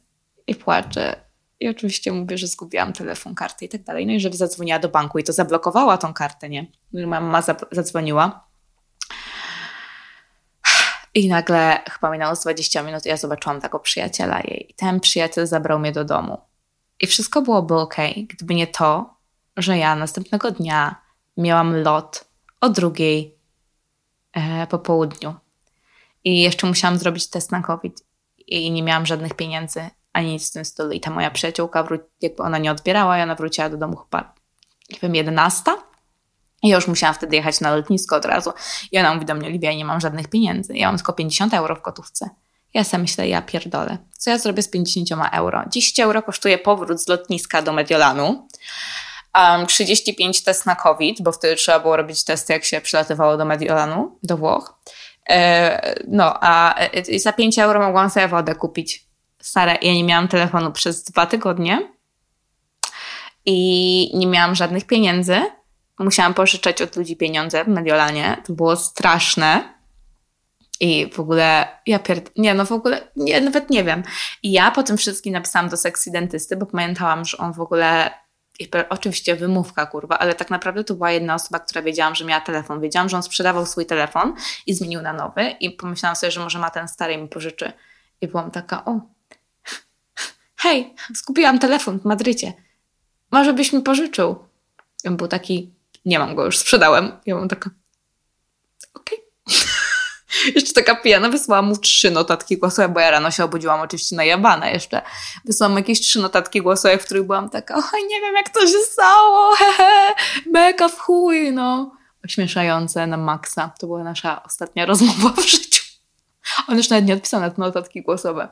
i płaczę. I oczywiście mówię, że zgubiłam telefon, kartę i tak dalej. No i żeby zadzwoniła do banku i to zablokowała tą kartę, nie? No mama zadzwoniła i nagle chyba minęło z 20 minut i ja zobaczyłam tego przyjaciela jej. I ten przyjaciel zabrał mnie do domu. I wszystko byłoby ok, gdyby nie to, że ja następnego dnia miałam lot o drugiej e, po południu. I jeszcze musiałam zrobić test na COVID. I nie miałam żadnych pieniędzy, ani nic w tym stylu. I ta moja przyjaciółka, jakby ona nie odbierała, i ona wróciła do domu chyba, nie wiem, 11. I już musiałam wtedy jechać na lotnisko od razu. I ona mówi do mnie, Livia, nie mam żadnych pieniędzy. Ja mam tylko 50 euro w gotówce. Ja sobie myślę, ja pierdolę. Co ja zrobię z 50 euro? 10 euro kosztuje powrót z lotniska do Mediolanu. Um, 35 test na COVID, bo wtedy trzeba było robić testy, jak się przylatywało do Mediolanu, do Włoch. E, no, a e, za 5 euro mogłam sobie wodę kupić. Stare, ja nie miałam telefonu przez dwa tygodnie i nie miałam żadnych pieniędzy musiałam pożyczać od ludzi pieniądze w Mediolanie. To było straszne. I w ogóle, ja pierd... Nie, no w ogóle, nie, nawet nie wiem. I ja po tym wszystkim napisałam do seksy dentysty, bo pamiętałam, że on w ogóle, oczywiście wymówka, kurwa, ale tak naprawdę to była jedna osoba, która wiedziałam, że miała telefon. Wiedziałam, że on sprzedawał swój telefon i zmienił na nowy i pomyślałam sobie, że może ma ten stary i mi pożyczy. I byłam taka, o, hej, zgubiłam telefon w Madrycie. Może byś mi pożyczył. I on był taki, Nie mam go już, sprzedałem. Ja mam taka, okej. jeszcze taka pijana, wysłałam mu trzy notatki głosowe, bo ja rano się obudziłam oczywiście najebana jeszcze. Wysłałam jakieś trzy notatki głosowe, w których byłam taka, oj, nie wiem jak to się stało, hehe, beka w chuj, no. Ośmieszające na maksa. To była nasza ostatnia rozmowa w życiu. On już nawet nie odpisał na te notatki głosowe.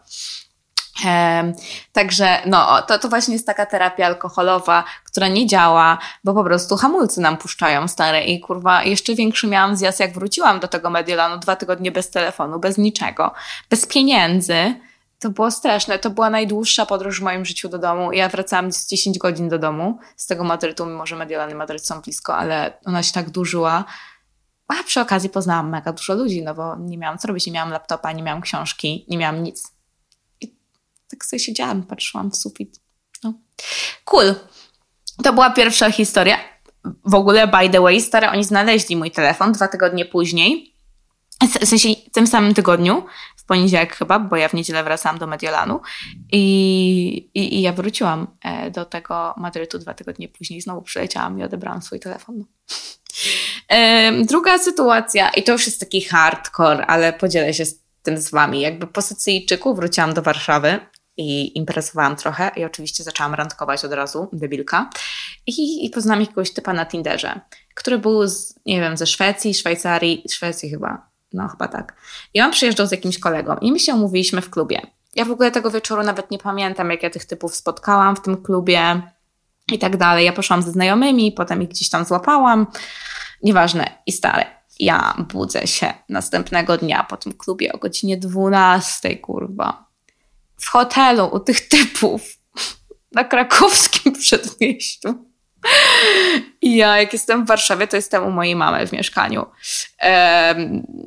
Także no, to, to właśnie jest taka terapia alkoholowa, która nie działa, bo po prostu hamulce nam puszczają stare i kurwa, jeszcze większy miałam zjazd, jak wróciłam do tego Mediolanu, dwa tygodnie bez telefonu, bez niczego, bez pieniędzy. To było straszne, to była najdłuższa podróż w moim życiu do domu. Ja wracałam z 10 godzin do domu z tego Madrytu, mimo że Mediolan i Madryt są blisko, ale ona się tak dłużyła. A przy okazji poznałam mega dużo ludzi, no bo nie miałam co robić, nie miałam laptopa, nie miałam książki, nie miałam nic tak sobie siedziałam, patrzyłam w sufit. No. Cool. To była pierwsza historia. W ogóle, by the way, stare, oni znaleźli mój telefon dwa tygodnie później. W sensie w tym samym tygodniu, w poniedziałek chyba, bo ja w niedzielę wracałam do Mediolanu i, i, i ja wróciłam e, do tego Madrytu dwa tygodnie później. Znowu przyleciałam i odebrałam swój telefon. Em, Druga sytuacja, i to już jest taki hardcore, ale podzielę się z tym z wami. Jakby po Sycyjczyku wróciłam do Warszawy i imprezowałam trochę i oczywiście zaczęłam randkować od razu, debilka. I, i poznałam jakiegoś typa na Tinderze, który był, z, nie wiem, ze Szwecji, Szwajcarii, Szwecji chyba, no chyba tak. I on przyjeżdżał z jakimś kolegą i my się umówiliśmy w klubie. Ja w ogóle tego wieczoru nawet nie pamiętam, jak ja tych typów spotkałam w tym klubie i tak dalej. Ja poszłam ze znajomymi, potem ich gdzieś tam złapałam. Nieważne. I stare. Ja budzę się następnego dnia po tym klubie o godzinie 12, kurwa. W hotelu u tych typów na krakowskim przedmieściu. I ja, jak jestem w Warszawie, to jestem u mojej mamy w mieszkaniu.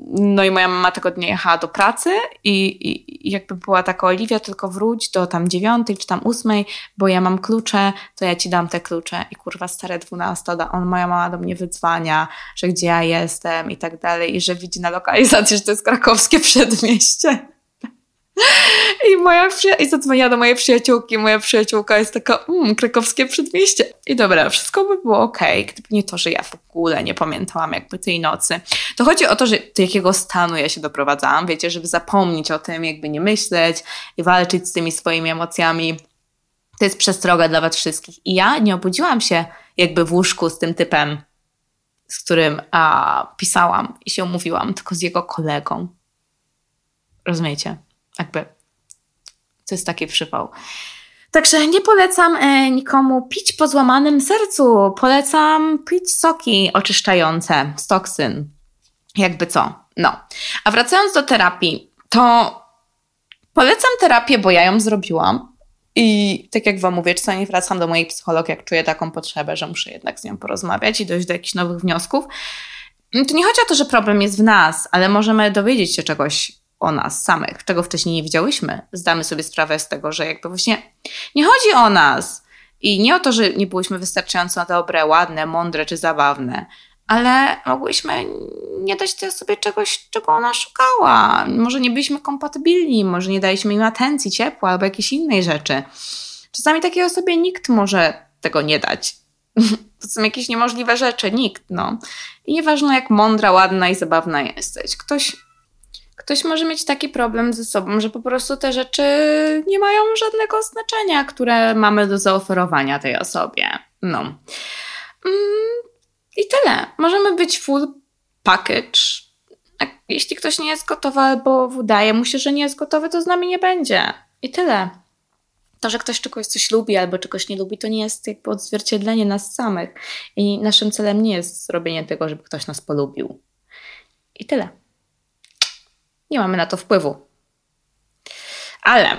No i moja mama tego dnia jechała do pracy i, i, jakby była taka Oliwia, tylko wróć do tam dziewiątej czy tam ósmej, bo ja mam klucze, to ja ci dam te klucze. I kurwa stare dwunasta, on, moja mama do mnie wydzwania, że gdzie ja jestem i tak dalej i że widzi na lokalizacji, że to jest krakowskie przedmieście. I moja przyja- i zadzwoniła do mojej przyjaciółki. Moja przyjaciółka jest taka, mm, krakowskie przedmieście. I dobra, wszystko by było okej, gdyby nie to, że ja w ogóle nie pamiętałam jakby tej nocy. To chodzi o to, że do jakiego stanu ja się doprowadzałam, wiecie, żeby zapomnieć o tym, jakby nie myśleć i walczyć z tymi swoimi emocjami. To jest przestroga dla was wszystkich. I ja nie obudziłam się jakby w łóżku z tym typem, z którym a, pisałam i się umówiłam, tylko z jego kolegą. Rozumiecie? Jakby to jest taki. Także nie polecam e, nikomu pić po złamanym sercu. Polecam pić soki oczyszczające z toksyn. Jakby co. No. A wracając do terapii, to polecam terapię, bo ja ją zrobiłam. I tak jak Wam mówię, czasami wracam do mojej psycholog, jak czuję taką potrzebę, że muszę jednak z nią porozmawiać i dojść do jakichś nowych wniosków. To nie chodzi o to, że problem jest w nas, ale możemy dowiedzieć się czegoś o nas samych, czego wcześniej nie widziałyśmy. Zdamy sobie sprawę z tego, że jakby właśnie nie chodzi o nas i nie o to, że nie byłyśmy wystarczająco dobre, ładne, mądre czy zabawne, ale mogłyśmy nie dać tej osobie czegoś, czego ona szukała. Może nie byliśmy kompatybilni, może nie daliśmy im atencji, ciepła albo jakiejś innej rzeczy. Czasami takiej osobie nikt może tego nie dać. To są jakieś niemożliwe rzeczy, nikt, no. I nieważne jak mądra, ładna i zabawna jesteś. Ktoś ktoś może mieć taki problem ze sobą, że po prostu te rzeczy nie mają żadnego znaczenia, które mamy do zaoferowania tej osobie. No. Mm, I tyle. Możemy być full package. Jak- Jeśli ktoś nie jest gotowy albo wydaje mu się, że nie jest gotowy, to z nami nie będzie. I tyle. To, że ktoś czegoś coś lubi albo czegoś nie lubi, to nie jest jakby odzwierciedlenie nas samych. I naszym celem nie jest zrobienie tego, żeby ktoś nas polubił. I tyle nie mamy na to wpływu. Ale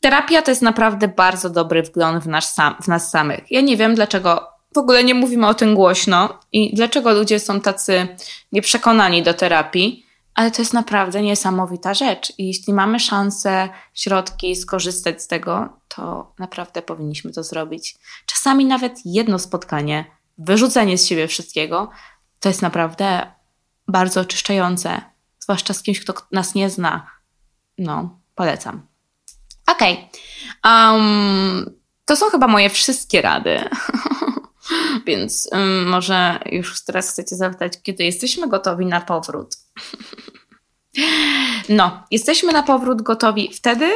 terapia to jest naprawdę bardzo dobry wgląd w, nasz sam, w nas samych. Ja nie wiem, dlaczego w ogóle nie mówimy o tym głośno i dlaczego ludzie są tacy nieprzekonani do terapii, ale to jest naprawdę niesamowita rzecz. I jeśli mamy szansę, środki skorzystać z tego, to naprawdę powinniśmy to zrobić. Czasami nawet jedno spotkanie, wyrzucenie z siebie wszystkiego, to jest naprawdę bardzo oczyszczające zwłaszcza z kimś, kto nas nie zna. No, polecam. Okej. Um, to są chyba moje wszystkie rady. Więc ym, może już teraz chcecie zapytać, kiedy jesteśmy gotowi na powrót. No, jesteśmy na powrót gotowi wtedy,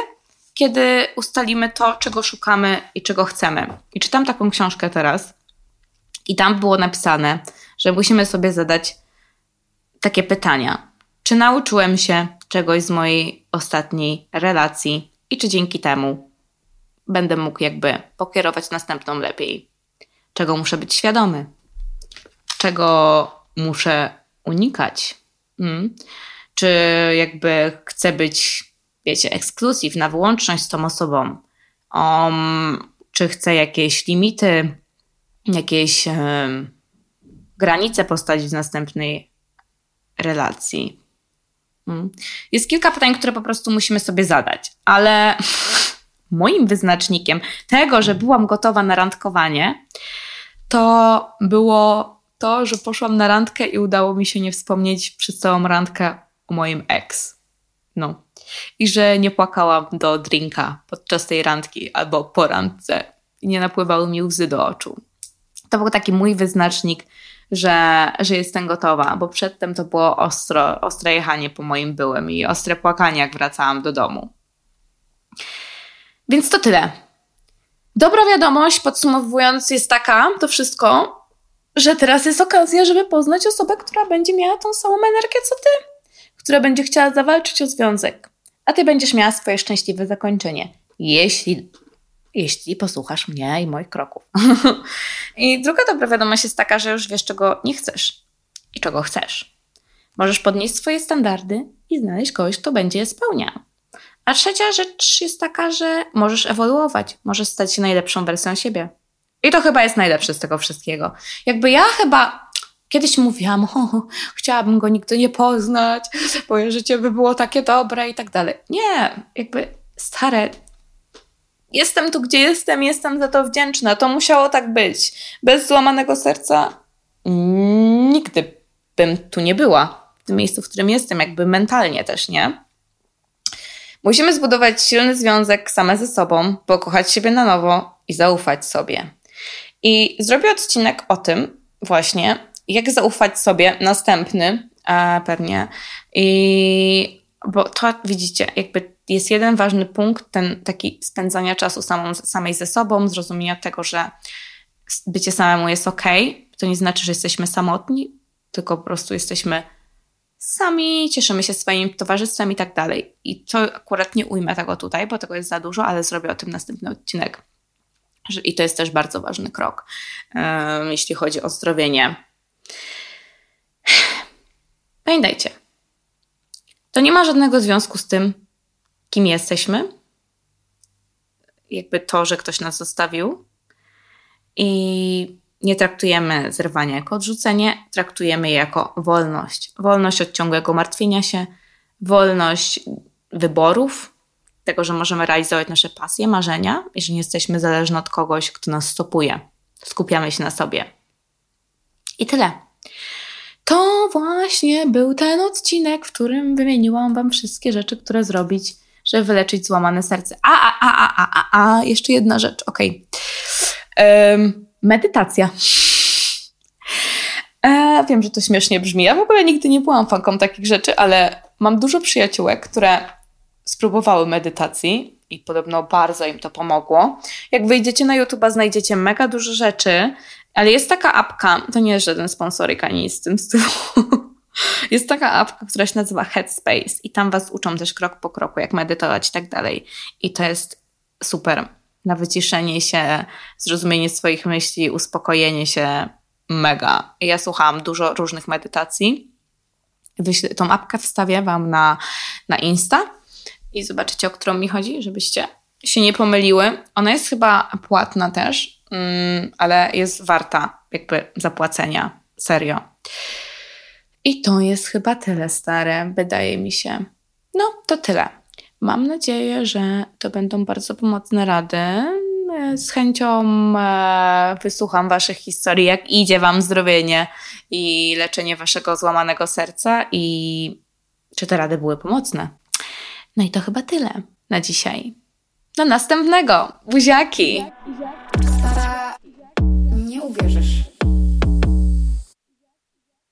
kiedy ustalimy to, czego szukamy i czego chcemy. I czytam taką książkę teraz, i tam było napisane, że musimy sobie zadać takie pytania. Czy nauczyłem się czegoś z mojej ostatniej relacji i czy dzięki temu będę mógł jakby pokierować następną lepiej? Czego muszę być świadomy? Czego muszę unikać? Hmm? Czy jakby chcę być, wiecie, ekskluzyw na wyłączność z tą osobą? Um, czy chcę jakieś limity, jakieś um, granice postawić w następnej relacji? Hmm? Jest kilka pytań, które po prostu musimy sobie zadać, ale moim wyznacznikiem tego, że byłam gotowa na randkowanie, to było to, że poszłam na randkę i udało mi się nie wspomnieć przez całą randkę o moim ex. No. I że nie płakałam do drinka podczas tej randki albo po randce. I nie napływały mi łzy do oczu. To był taki mój wyznacznik, że, że jestem gotowa, bo przedtem to było ostro, ostre jechanie po moim byłym i ostre płakanie, jak wracałam do domu. Więc to tyle. Dobra wiadomość, podsumowując, jest taka, to wszystko, że teraz jest okazja, żeby poznać osobę, która będzie miała tą samą energię co ty, która będzie chciała zawalczyć o związek, a ty będziesz miała swoje szczęśliwe zakończenie. Jeśli, jeśli posłuchasz mnie i moich kroków. I druga dobra wiadomość jest taka, że już wiesz, czego nie chcesz i czego chcesz. Możesz podnieść swoje standardy i znaleźć kogoś, kto będzie je spełniał. A trzecia rzecz jest taka, że możesz ewoluować, możesz stać się najlepszą wersją siebie. I to chyba jest najlepsze z tego wszystkiego. Jakby ja chyba kiedyś mówiłam, o, chciałabym go nigdy nie poznać, moje życie by było takie dobre i tak dalej. Nie, jakby stare, jestem tu, gdzie jestem, jestem za to wdzięczna. To musiało tak być. Bez złamanego serca nigdy bym tu nie była. W tym miejscu, w którym jestem, jakby mentalnie też, nie? Musimy zbudować silny związek same ze sobą, pokochać siebie na nowo i zaufać sobie. I zrobię odcinek o tym właśnie, jak zaufać sobie, następny e, pewnie. I bo to widzicie, jakby jest jeden ważny punkt, ten taki spędzania czasu samą, samej ze sobą, zrozumienia tego, że bycie samemu jest ok. To nie znaczy, że jesteśmy samotni, tylko po prostu jesteśmy sami, cieszymy się swoim towarzystwem i tak dalej. I to akurat nie ujmę tego tutaj, bo tego jest za dużo, ale zrobię o tym następny odcinek. I to jest też bardzo ważny krok, um, jeśli chodzi o zdrowienie. Pamiętajcie, to nie ma żadnego związku z tym, kim jesteśmy. Jakby to, że ktoś nas zostawił. I nie traktujemy zerwania jako odrzucenie, traktujemy je jako wolność. Wolność od ciągłego martwienia się, wolność wyborów, tego, że możemy realizować nasze pasje, marzenia i że nie jesteśmy zależni od kogoś, kto nas stopuje. Skupiamy się na sobie. I tyle. To właśnie był ten odcinek, w którym wymieniłam Wam wszystkie rzeczy, które zrobić, żeby wyleczyć złamane serce. A, a, a, a, a, a, a jeszcze jedna rzecz, okej. Okay. Um, medytacja. E, wiem, że to śmiesznie brzmi. Ja w ogóle nigdy nie byłam fanką takich rzeczy, ale mam dużo przyjaciółek, które spróbowały medytacji i podobno bardzo im to pomogło. Jak wyjdziecie na YouTube, znajdziecie mega dużo rzeczy, ale jest taka apka, to nie jest żaden sponsoryk ani nic z tym stylu. Jest taka apka, która się nazywa Headspace i tam was uczą też krok po kroku, jak medytować i tak dalej. I to jest super na wyciszenie się, zrozumienie swoich myśli, uspokojenie się mega. Ja słuchałam dużo różnych medytacji. Wyślę, tą apkę wstawię Wam na, na Insta i zobaczycie, o którą mi chodzi, żebyście się nie pomyliły. Ona jest chyba płatna też, mm, ale jest warta jakby zapłacenia. Serio. I to jest chyba tyle stare, wydaje mi się. No, to tyle. Mam nadzieję, że to będą bardzo pomocne rady. Z chęcią e, wysłucham Waszych historii, jak idzie Wam zdrowienie i leczenie Waszego złamanego serca i czy te rady były pomocne. No i to chyba tyle na dzisiaj. Do następnego. Buziaki! Stara, nie uwierzysz.